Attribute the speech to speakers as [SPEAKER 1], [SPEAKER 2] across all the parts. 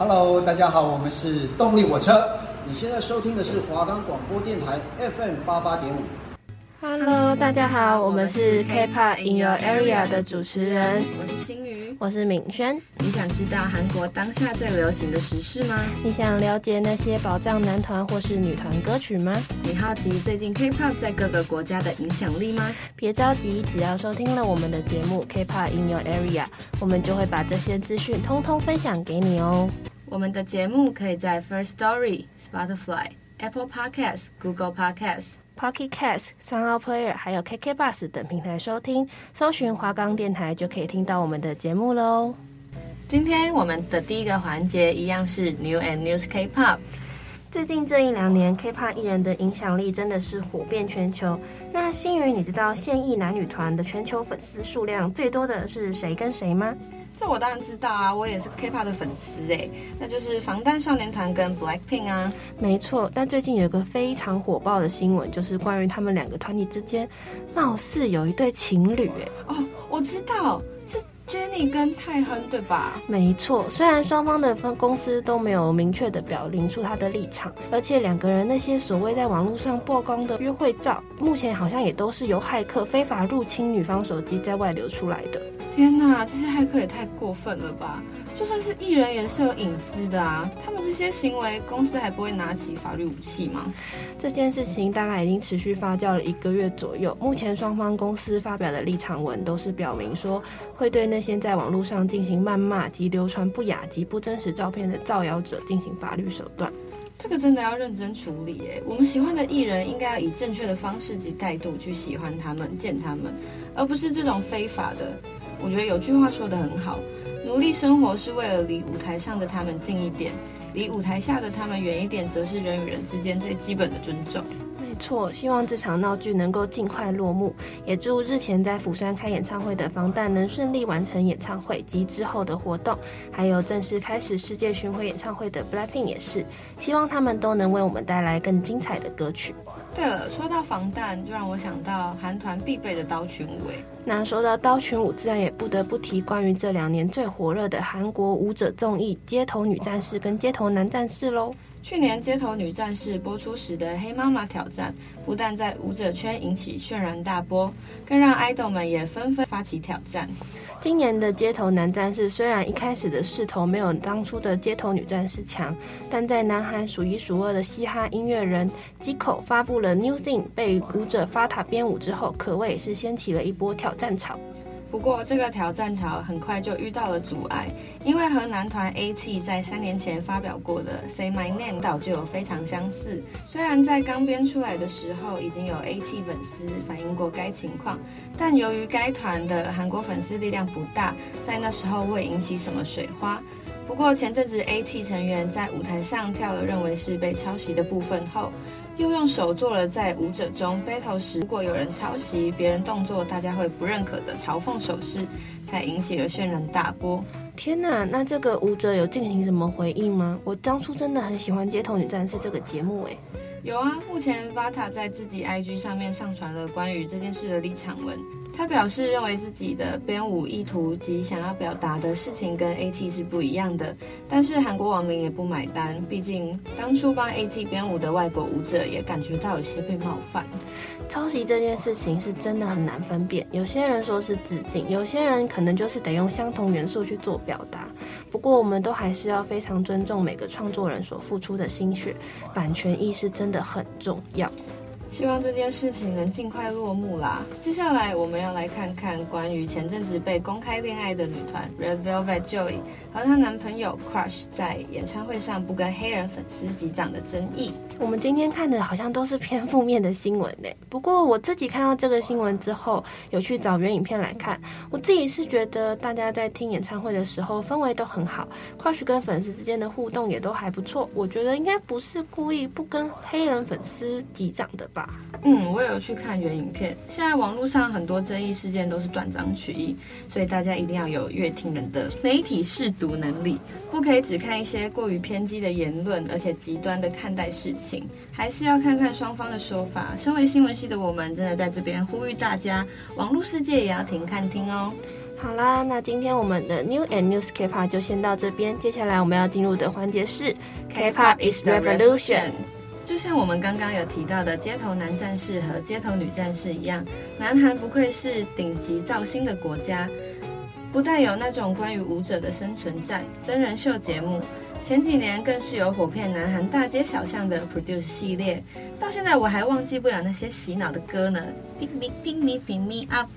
[SPEAKER 1] Hello，大家好，我们是动力火车。
[SPEAKER 2] 你现在收听的是华冈广播电台 FM 八八点五。
[SPEAKER 3] Hello，大家好，我们是 K-pop in your area 的主持人，
[SPEAKER 4] 我是星宇，
[SPEAKER 3] 我是敏轩。
[SPEAKER 4] 你想知道韩国当下最流行的时事吗？
[SPEAKER 3] 你想了解那些宝藏男团或是女团歌曲吗？
[SPEAKER 4] 你好奇最近 K-pop 在各个国家的影响力吗？
[SPEAKER 3] 别着急，只要收听了我们的节目 K-pop in your area，我们就会把这些资讯通通分享给你哦。
[SPEAKER 4] 我们的节目可以在 First Story、Spotify、Apple Podcasts、Google Podcasts、
[SPEAKER 3] Pocket Casts、SoundOn Player 还有 KK Bus 等平台收听，搜寻华冈电台就可以听到我们的节目喽。
[SPEAKER 4] 今天我们的第一个环节一样是 New and News K-pop。
[SPEAKER 3] 最近这一两年，K-pop 艺人的影响力真的是火遍全球。那星宇，你知道现役男女团的全球粉丝数量最多的是谁跟谁吗？
[SPEAKER 4] 这我当然知道啊，我也是 K-pop 的粉丝哎，那就是防弹少年团跟 Blackpink 啊。
[SPEAKER 3] 没错，但最近有一个非常火爆的新闻，就是关于他们两个团体之间，貌似有一对情侣哎。
[SPEAKER 4] 哦，我知道，是 Jennie 跟泰亨对吧？
[SPEAKER 3] 没错，虽然双方的分公司都没有明确的表明出他的立场，而且两个人那些所谓在网络上曝光的约会照，目前好像也都是由骇客非法入侵女方手机在外流出来的。
[SPEAKER 4] 天哪，这些骇客也太过分了吧！就算是艺人也是有隐私的啊，他们这些行为，公司还不会拿起法律武器吗？
[SPEAKER 3] 这件事情大概已经持续发酵了一个月左右，目前双方公司发表的立场文都是表明说，会对那些在网络上进行谩骂及流传不雅及不真实照片的造谣者进行法律手段。
[SPEAKER 4] 这个真的要认真处理耶！我们喜欢的艺人应该要以正确的方式及态度去喜欢他们、见他们，而不是这种非法的。我觉得有句话说得很好，努力生活是为了离舞台上的他们近一点，离舞台下的他们远一点，则是人与人之间最基本的尊重。
[SPEAKER 3] 没错，希望这场闹剧能够尽快落幕，也祝日前在釜山开演唱会的防弹能顺利完成演唱会及之后的活动，还有正式开始世界巡回演唱会的 BLACKPINK 也是，希望他们都能为我们带来更精彩的歌曲。
[SPEAKER 4] 对了，说到防弹，就让我想到韩团必备的刀群舞。
[SPEAKER 3] 那说到刀群舞，自然也不得不提关于这两年最火热的韩国舞者综艺《街头女战士》跟《街头男战士》喽。
[SPEAKER 4] 去年《街头女战士》播出时的黑妈妈挑战，不但在舞者圈引起轩然大波，更让爱豆们也纷纷发起挑战。
[SPEAKER 3] 今年的街头男战士虽然一开始的势头没有当初的街头女战士强，但在南韩数一数二的嘻哈音乐人 Zico 发布了 New Thing 被舞者发塔编舞之后，可谓是掀起了一波挑战潮。
[SPEAKER 4] 不过，这个挑战潮很快就遇到了阻碍，因为和男团 A.T 在三年前发表过的《Say My Name》导就有非常相似。虽然在刚编出来的时候已经有 A.T 粉丝反映过该情况，但由于该团的韩国粉丝力量不大，在那时候未引起什么水花。不过前阵子 A.T 成员在舞台上跳了认为是被抄袭的部分后，又用手做了在舞者中 battle 时，如果有人抄袭别人动作，大家会不认可的嘲讽手势，才引起了轩然大波。
[SPEAKER 3] 天哪，那这个舞者有进行什么回应吗？我当初真的很喜欢《街头女战士》这个节目，诶。
[SPEAKER 4] 有啊，目前 VATA 在自己 IG 上面上传了关于这件事的立场文。他表示，认为自己的编舞意图及想要表达的事情跟 A T 是不一样的，但是韩国网民也不买单，毕竟当初帮 A T 编舞的外国舞者也感觉到有些被冒犯。
[SPEAKER 3] 抄袭这件事情是真的很难分辨，有些人说是致敬，有些人可能就是得用相同元素去做表达。不过，我们都还是要非常尊重每个创作人所付出的心血，版权意识真的很重要。
[SPEAKER 4] 希望这件事情能尽快落幕啦。接下来我们要来看看关于前阵子被公开恋爱的女团 Red Velvet Joy 和她男朋友 Crush 在演唱会上不跟黑人粉丝击掌的争议。
[SPEAKER 3] 我们今天看的好像都是偏负面的新闻呢。不过我自己看到这个新闻之后，有去找原影片来看。我自己是觉得大家在听演唱会的时候氛围都很好，Crush 跟粉丝之间的互动也都还不错。我觉得应该不是故意不跟黑人粉丝击掌的吧。
[SPEAKER 4] 嗯，我也有去看原影片。现在网络上很多争议事件都是断章取义，所以大家一定要有乐听人的媒体试读能力，不可以只看一些过于偏激的言论，而且极端的看待事情，还是要看看双方的说法。身为新闻系的我们，真的在这边呼吁大家，网络世界也要停看听哦。
[SPEAKER 3] 好啦，那今天我们的 New and News K-pop 就先到这边。接下来我们要进入的环节是 K-pop is Revolution。
[SPEAKER 4] 就像我们刚刚有提到的街头男战士和街头女战士一样，南韩不愧是顶级造星的国家，不但有那种关于舞者的生存战真人秀节目。前几年更是有火遍南韩大街小巷的 Produce 系列，到现在我还忘记不了那些洗脑的歌呢。Pick me, pick me, pick me up。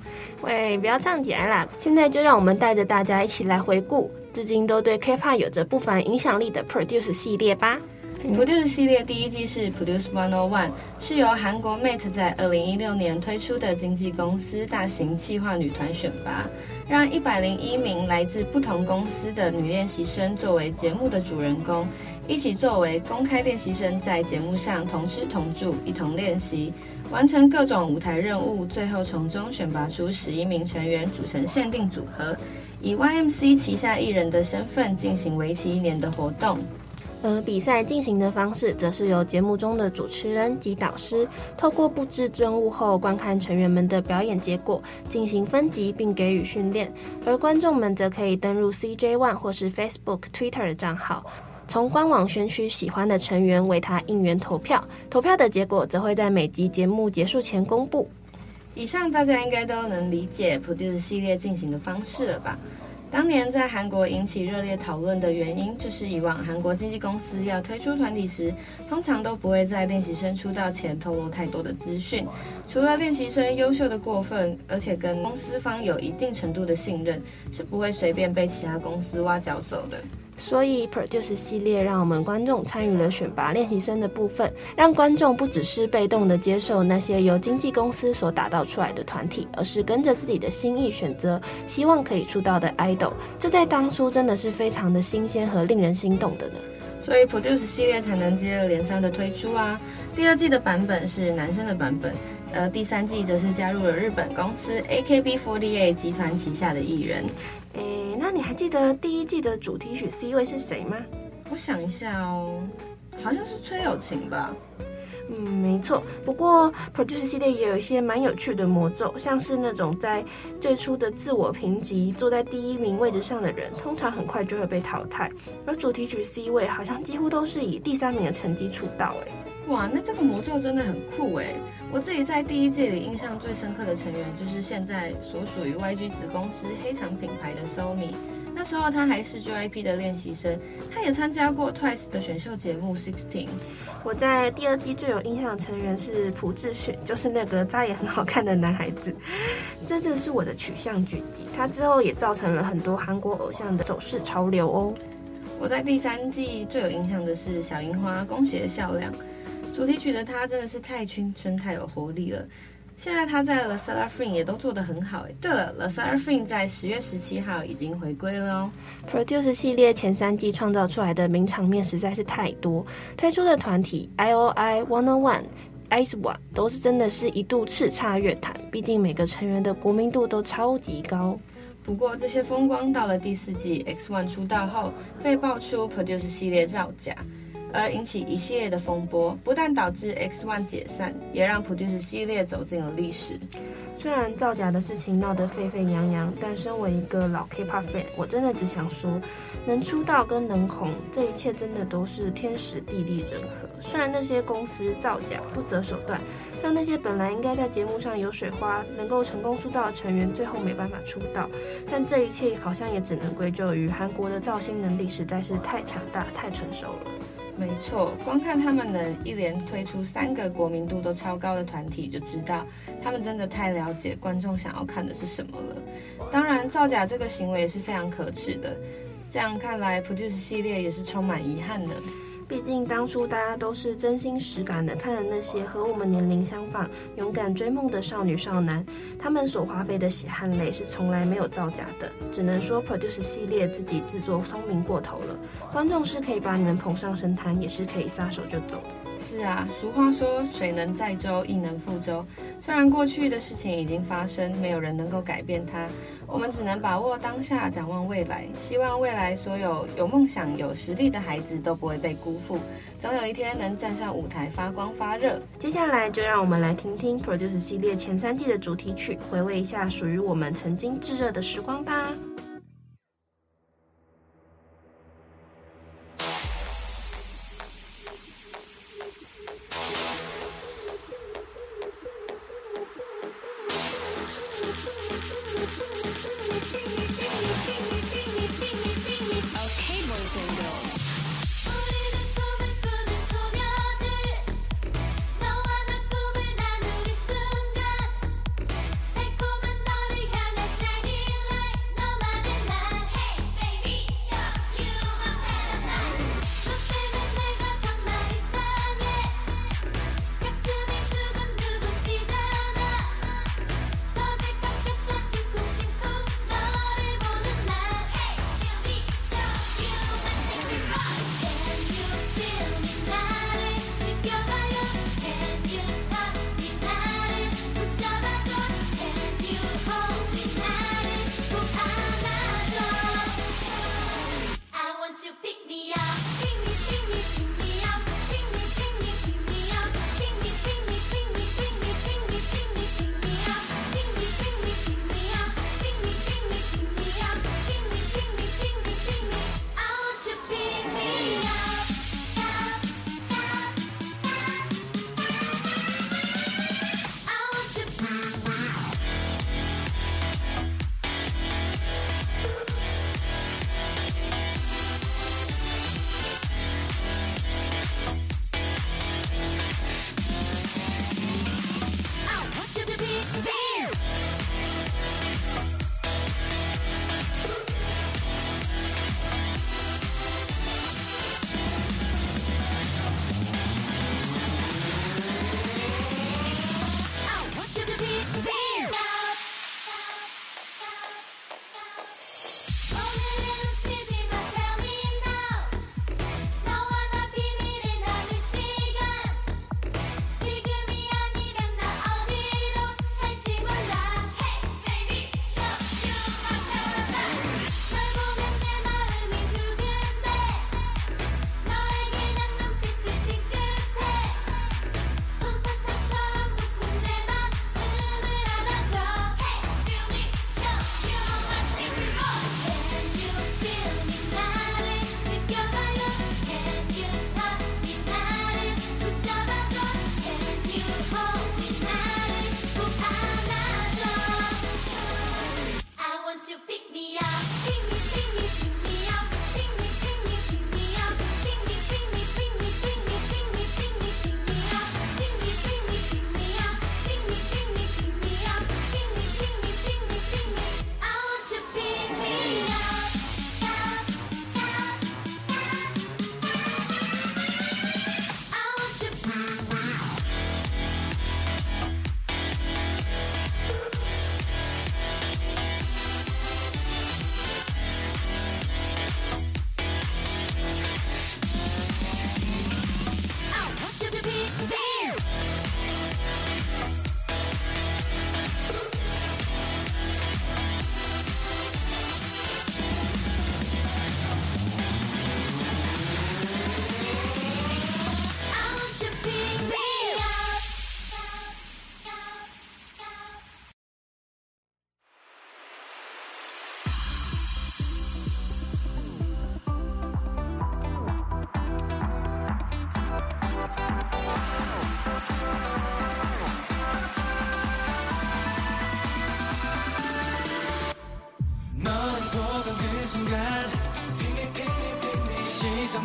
[SPEAKER 3] 喂，不要唱起来啦！现在就让我们带着大家一起来回顾，至今都对 K-pop 有着不凡影响力的 Produce 系列吧。
[SPEAKER 4] Produce 系列第一季是 Produce one one 是由韩国 Mate 在二零一六年推出的经纪公司大型企划女团选拔，让一百零一名来自不同公司的女练习生作为节目的主人公，一起作为公开练习生，在节目上同吃同住，一同练习，完成各种舞台任务，最后从中选拔出十一名成员，组成限定组合，以 YMC 旗下艺人的身份进行为期一年的活动。
[SPEAKER 3] 而比赛进行的方式，则是由节目中的主持人及导师透过布置任务后，观看成员们的表演结果，进行分级并给予训练。而观众们则可以登入 CJ One 或是 Facebook、Twitter 的账号，从官网选取喜欢的成员为他应援投票。投票的结果则会在每集节目结束前公布。
[SPEAKER 4] 以上大家应该都能理解 Produce 系列进行的方式了吧？当年在韩国引起热烈讨论的原因，就是以往韩国经纪公司要推出团体时，通常都不会在练习生出道前透露太多的资讯。除了练习生优秀的过分，而且跟公司方有一定程度的信任，是不会随便被其他公司挖角走的。
[SPEAKER 3] 所以，Produce 系列让我们观众参与了选拔练习生的部分，让观众不只是被动的接受那些由经纪公司所打造出来的团体，而是跟着自己的心意选择，希望可以出道的 idol。这在当初真的是非常的新鲜和令人心动的呢。
[SPEAKER 4] 所以，Produce 系列才能接二连三的推出啊。第二季的版本是男生的版本，而第三季则是加入了日本公司 AKB48 集团旗下的艺人。
[SPEAKER 3] 诶，那你还记得第一季的主题曲 C 位是谁吗？
[SPEAKER 4] 我想一下哦，好像是崔友情吧。
[SPEAKER 3] 嗯，没错。不过 Produce 系列也有一些蛮有趣的魔咒，像是那种在最初的自我评级坐在第一名位置上的人，通常很快就会被淘汰。而主题曲 C 位好像几乎都是以第三名的成绩出道。诶，
[SPEAKER 4] 哇，那这个魔咒真的很酷诶。我自己在第一季里印象最深刻的成员，就是现在所属于 YG 子公司黑长品牌的 Somi。那时候他还是 JYP 的练习生，他也参加过 Twice 的选秀节目 Sixteen。
[SPEAKER 3] 我在第二季最有印象的成员是朴智勋，就是那个扎也很好看的男孩子，这真的是我的取向狙击。他之后也造成了很多韩国偶像的走势潮流哦。
[SPEAKER 4] 我在第三季最有印象的是小樱花宫脇咲良。主题曲的他真的是太青春、太有活力了。现在他在 LE SSERAFIM 也都做得很好。哎，对了，LE SSERAFIM 在十月十七号已经回归了哦。
[SPEAKER 3] Produce 系列前三季创造出来的名场面实在是太多，推出的团体 IOI One On One、IZ*ONE 都是真的是一度叱咤乐坛。毕竟每个成员的国民度都超级高。
[SPEAKER 4] 不过这些风光到了第四季 X One 出道后，被爆出 Produce 系列造假。而引起一系列的风波，不但导致 X ONE 解散，也让 Produce 系列走进了历史。
[SPEAKER 3] 虽然造假的事情闹得沸沸扬扬，但身为一个老 K-pop fan，我真的只想说，能出道跟能红，这一切真的都是天时地利人和。虽然那些公司造假不择手段，让那些本来应该在节目上有水花、能够成功出道的成员，最后没办法出道，但这一切好像也只能归咎于韩国的造星能力实在是太强大、太成熟了。
[SPEAKER 4] 没错，光看他们能一连推出三个国民度都超高的团体，就知道他们真的太了解观众想要看的是什么了。当然，造假这个行为也是非常可耻的。这样看来，Produce 系列也是充满遗憾的。
[SPEAKER 3] 毕竟当初大家都是真心实感的看了那些和我们年龄相仿、勇敢追梦的少女少男，他们所花费的血汗泪是从来没有造假的。只能说 Produce 系列自己自作聪明过头了，观众是可以把你们捧上神坛，也是可以撒手就走的。
[SPEAKER 4] 是啊，俗话说“水能载舟，亦能覆舟”。虽然过去的事情已经发生，没有人能够改变它，我们只能把握当下，展望未来。希望未来所有有梦想、有实力的孩子都不会被辜负，总有一天能站上舞台发光发热。
[SPEAKER 5] 接下来就让我们来听听 Produce 系列前三季的主题曲，回味一下属于我们曾经炙热的时光吧。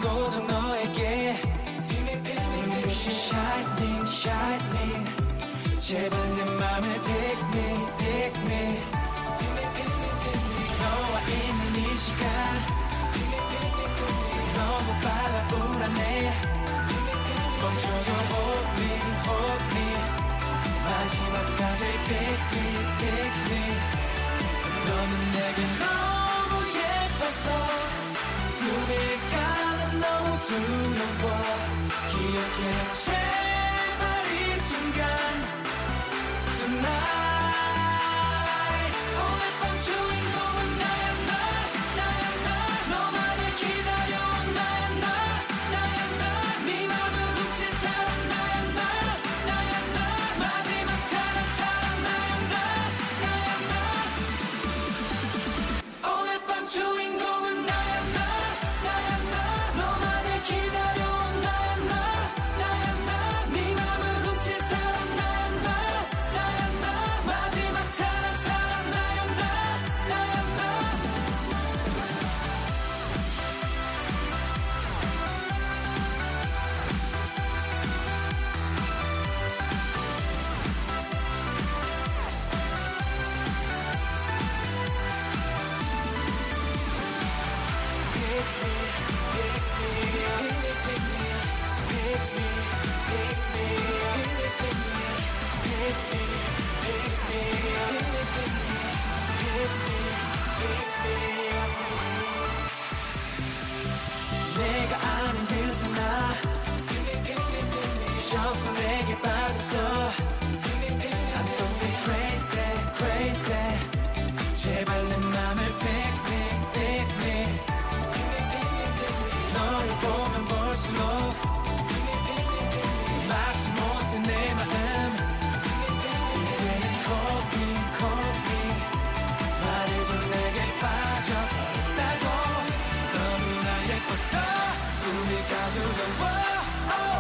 [SPEAKER 6] 고정 너에게 눈부신 shining shining 제발 내 맘을 pick me pick me 너와 있는 이 시간 너무 빨라 불안해 멈춰줘 hold me hold me 마지막까지
[SPEAKER 7] pick me pick me 너는
[SPEAKER 5] 내게 너무 예뻐서 꿈일까 너무 두렵워 기억해. 싶었어. 꿈을
[SPEAKER 4] 가져가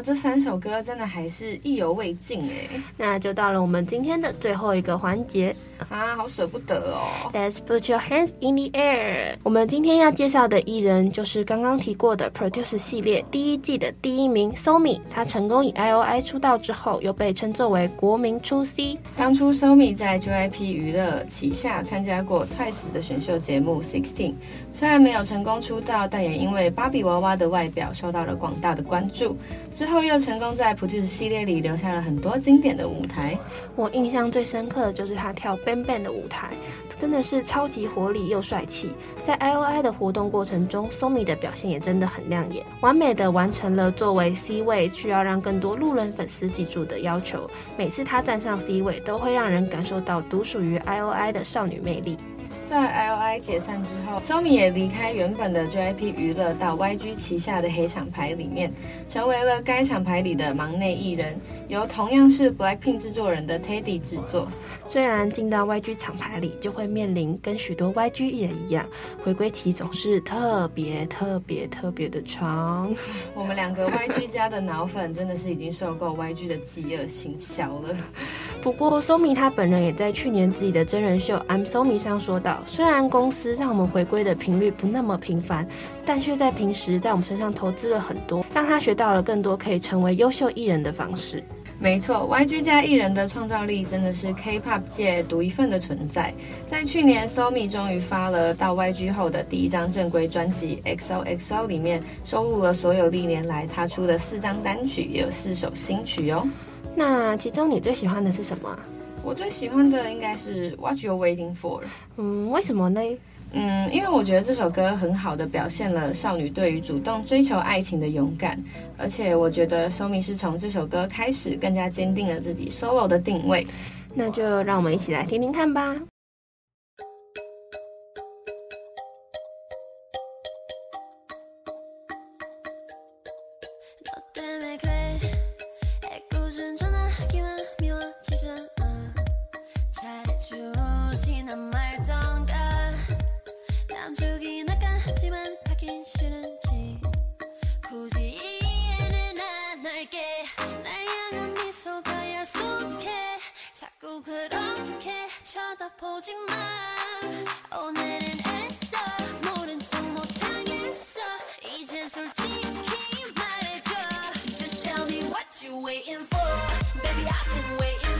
[SPEAKER 4] 这三首歌，真的还是意犹未尽哎！
[SPEAKER 3] 那就到了我们今天的最后一个环节
[SPEAKER 4] 啊，好舍不得哦。
[SPEAKER 3] ，Let's put your hands in the air。我们今天要介绍的艺人就是刚刚提过的 Produce 系列第一季的第一名 Somi。他成功以 IOI 出道之后，又被称作为国民初 C。
[SPEAKER 4] 当初 Somi 在 JYP 娱乐旗下参加过 TWICE 的选秀节目 Sixteen，虽然没有成功出道，但也因为芭比娃娃的外表受到了广大的关注。之后又成功在 Produce 系列里留下了很多经典的舞台。
[SPEAKER 3] 我印象最深刻的就是他跳 BAN BAN 的舞台，真的是超级活力又帅气。在 IOI 的活动过程中，Somi 的表现也真的很亮眼，完美的完成了作为 C 位需要让更多路人粉丝记住的要求。每次他站上 C 位，都会让人感受到独属于 IOI 的少女魅力。
[SPEAKER 4] 在 IOI 解散之后，Somi 也离开原本的 JYP 娱乐，到 YG 旗下的黑厂牌里面，成为了该厂牌里的忙内艺人，由同样是 BLACKPINK 制作人的 Teddy 制作。
[SPEAKER 3] 虽然进到 YG 厂牌里，就会面临跟许多 YG 艺人一样，回归期总是特别特别特别的长。
[SPEAKER 4] 我们两个 YG 家的脑粉真的是已经受够 YG 的饥饿行销了。
[SPEAKER 3] 不过，Somi 他本人也在去年自己的真人秀《I'm Somi》上说到，虽然公司让我们回归的频率不那么频繁，但却在平时在我们身上投资了很多，让他学到了更多可以成为优秀艺人的方式。
[SPEAKER 4] 没错，YG 家艺人的创造力真的是 K-pop 界独一份的存在。在去年，Somi 终于发了到 YG 后的第一张正规专辑《XOXO》，里面收录了所有历年来他出的四张单曲，也有四首新曲哦。
[SPEAKER 3] 那其中你最喜欢的是什么？
[SPEAKER 4] 我最喜欢的应该是《What You're Waiting For》。
[SPEAKER 3] 嗯，为什么呢？
[SPEAKER 4] 嗯，因为我觉得这首歌很好的表现了少女对于主动追求爱情的勇敢，而且我觉得 Somi 是从这首歌开始更加坚定了自己 solo 的定位。
[SPEAKER 3] 那就让我们一起来听听看吧。
[SPEAKER 5] You waiting for? Baby I've been waiting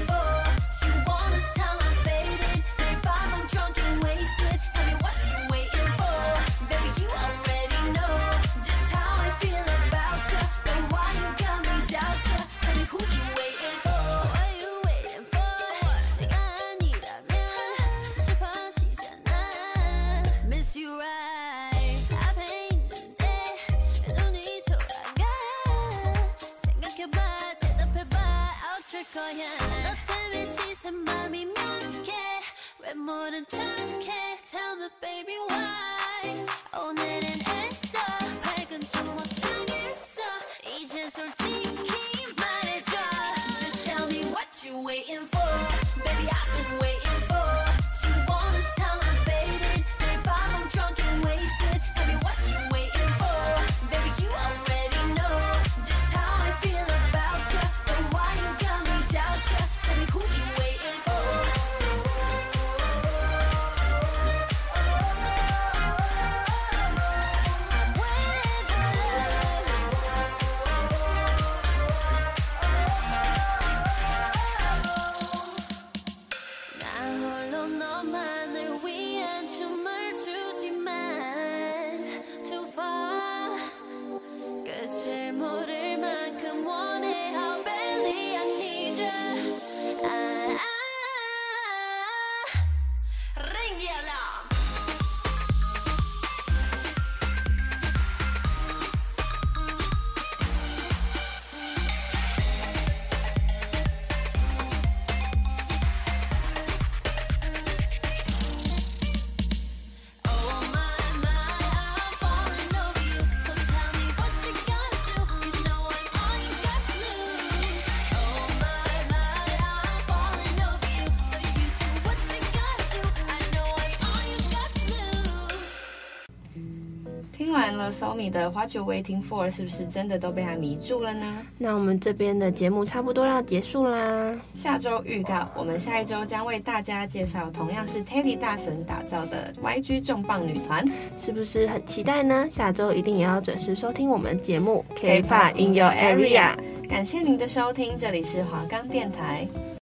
[SPEAKER 4] 完了 Somi 的 What You Waiting For，是不是真的都被他迷住了呢？
[SPEAKER 3] 那我们这边的节目差不多要结束啦。
[SPEAKER 4] 下周预告，我们下一周将为大家介绍同样是 Teddy 大神打造的 YG 重磅女团，
[SPEAKER 3] 是不是很期待呢？下周一定也要准时收听我们节目 K-pop in your area。
[SPEAKER 4] 感谢您的收听，这里是华冈电台。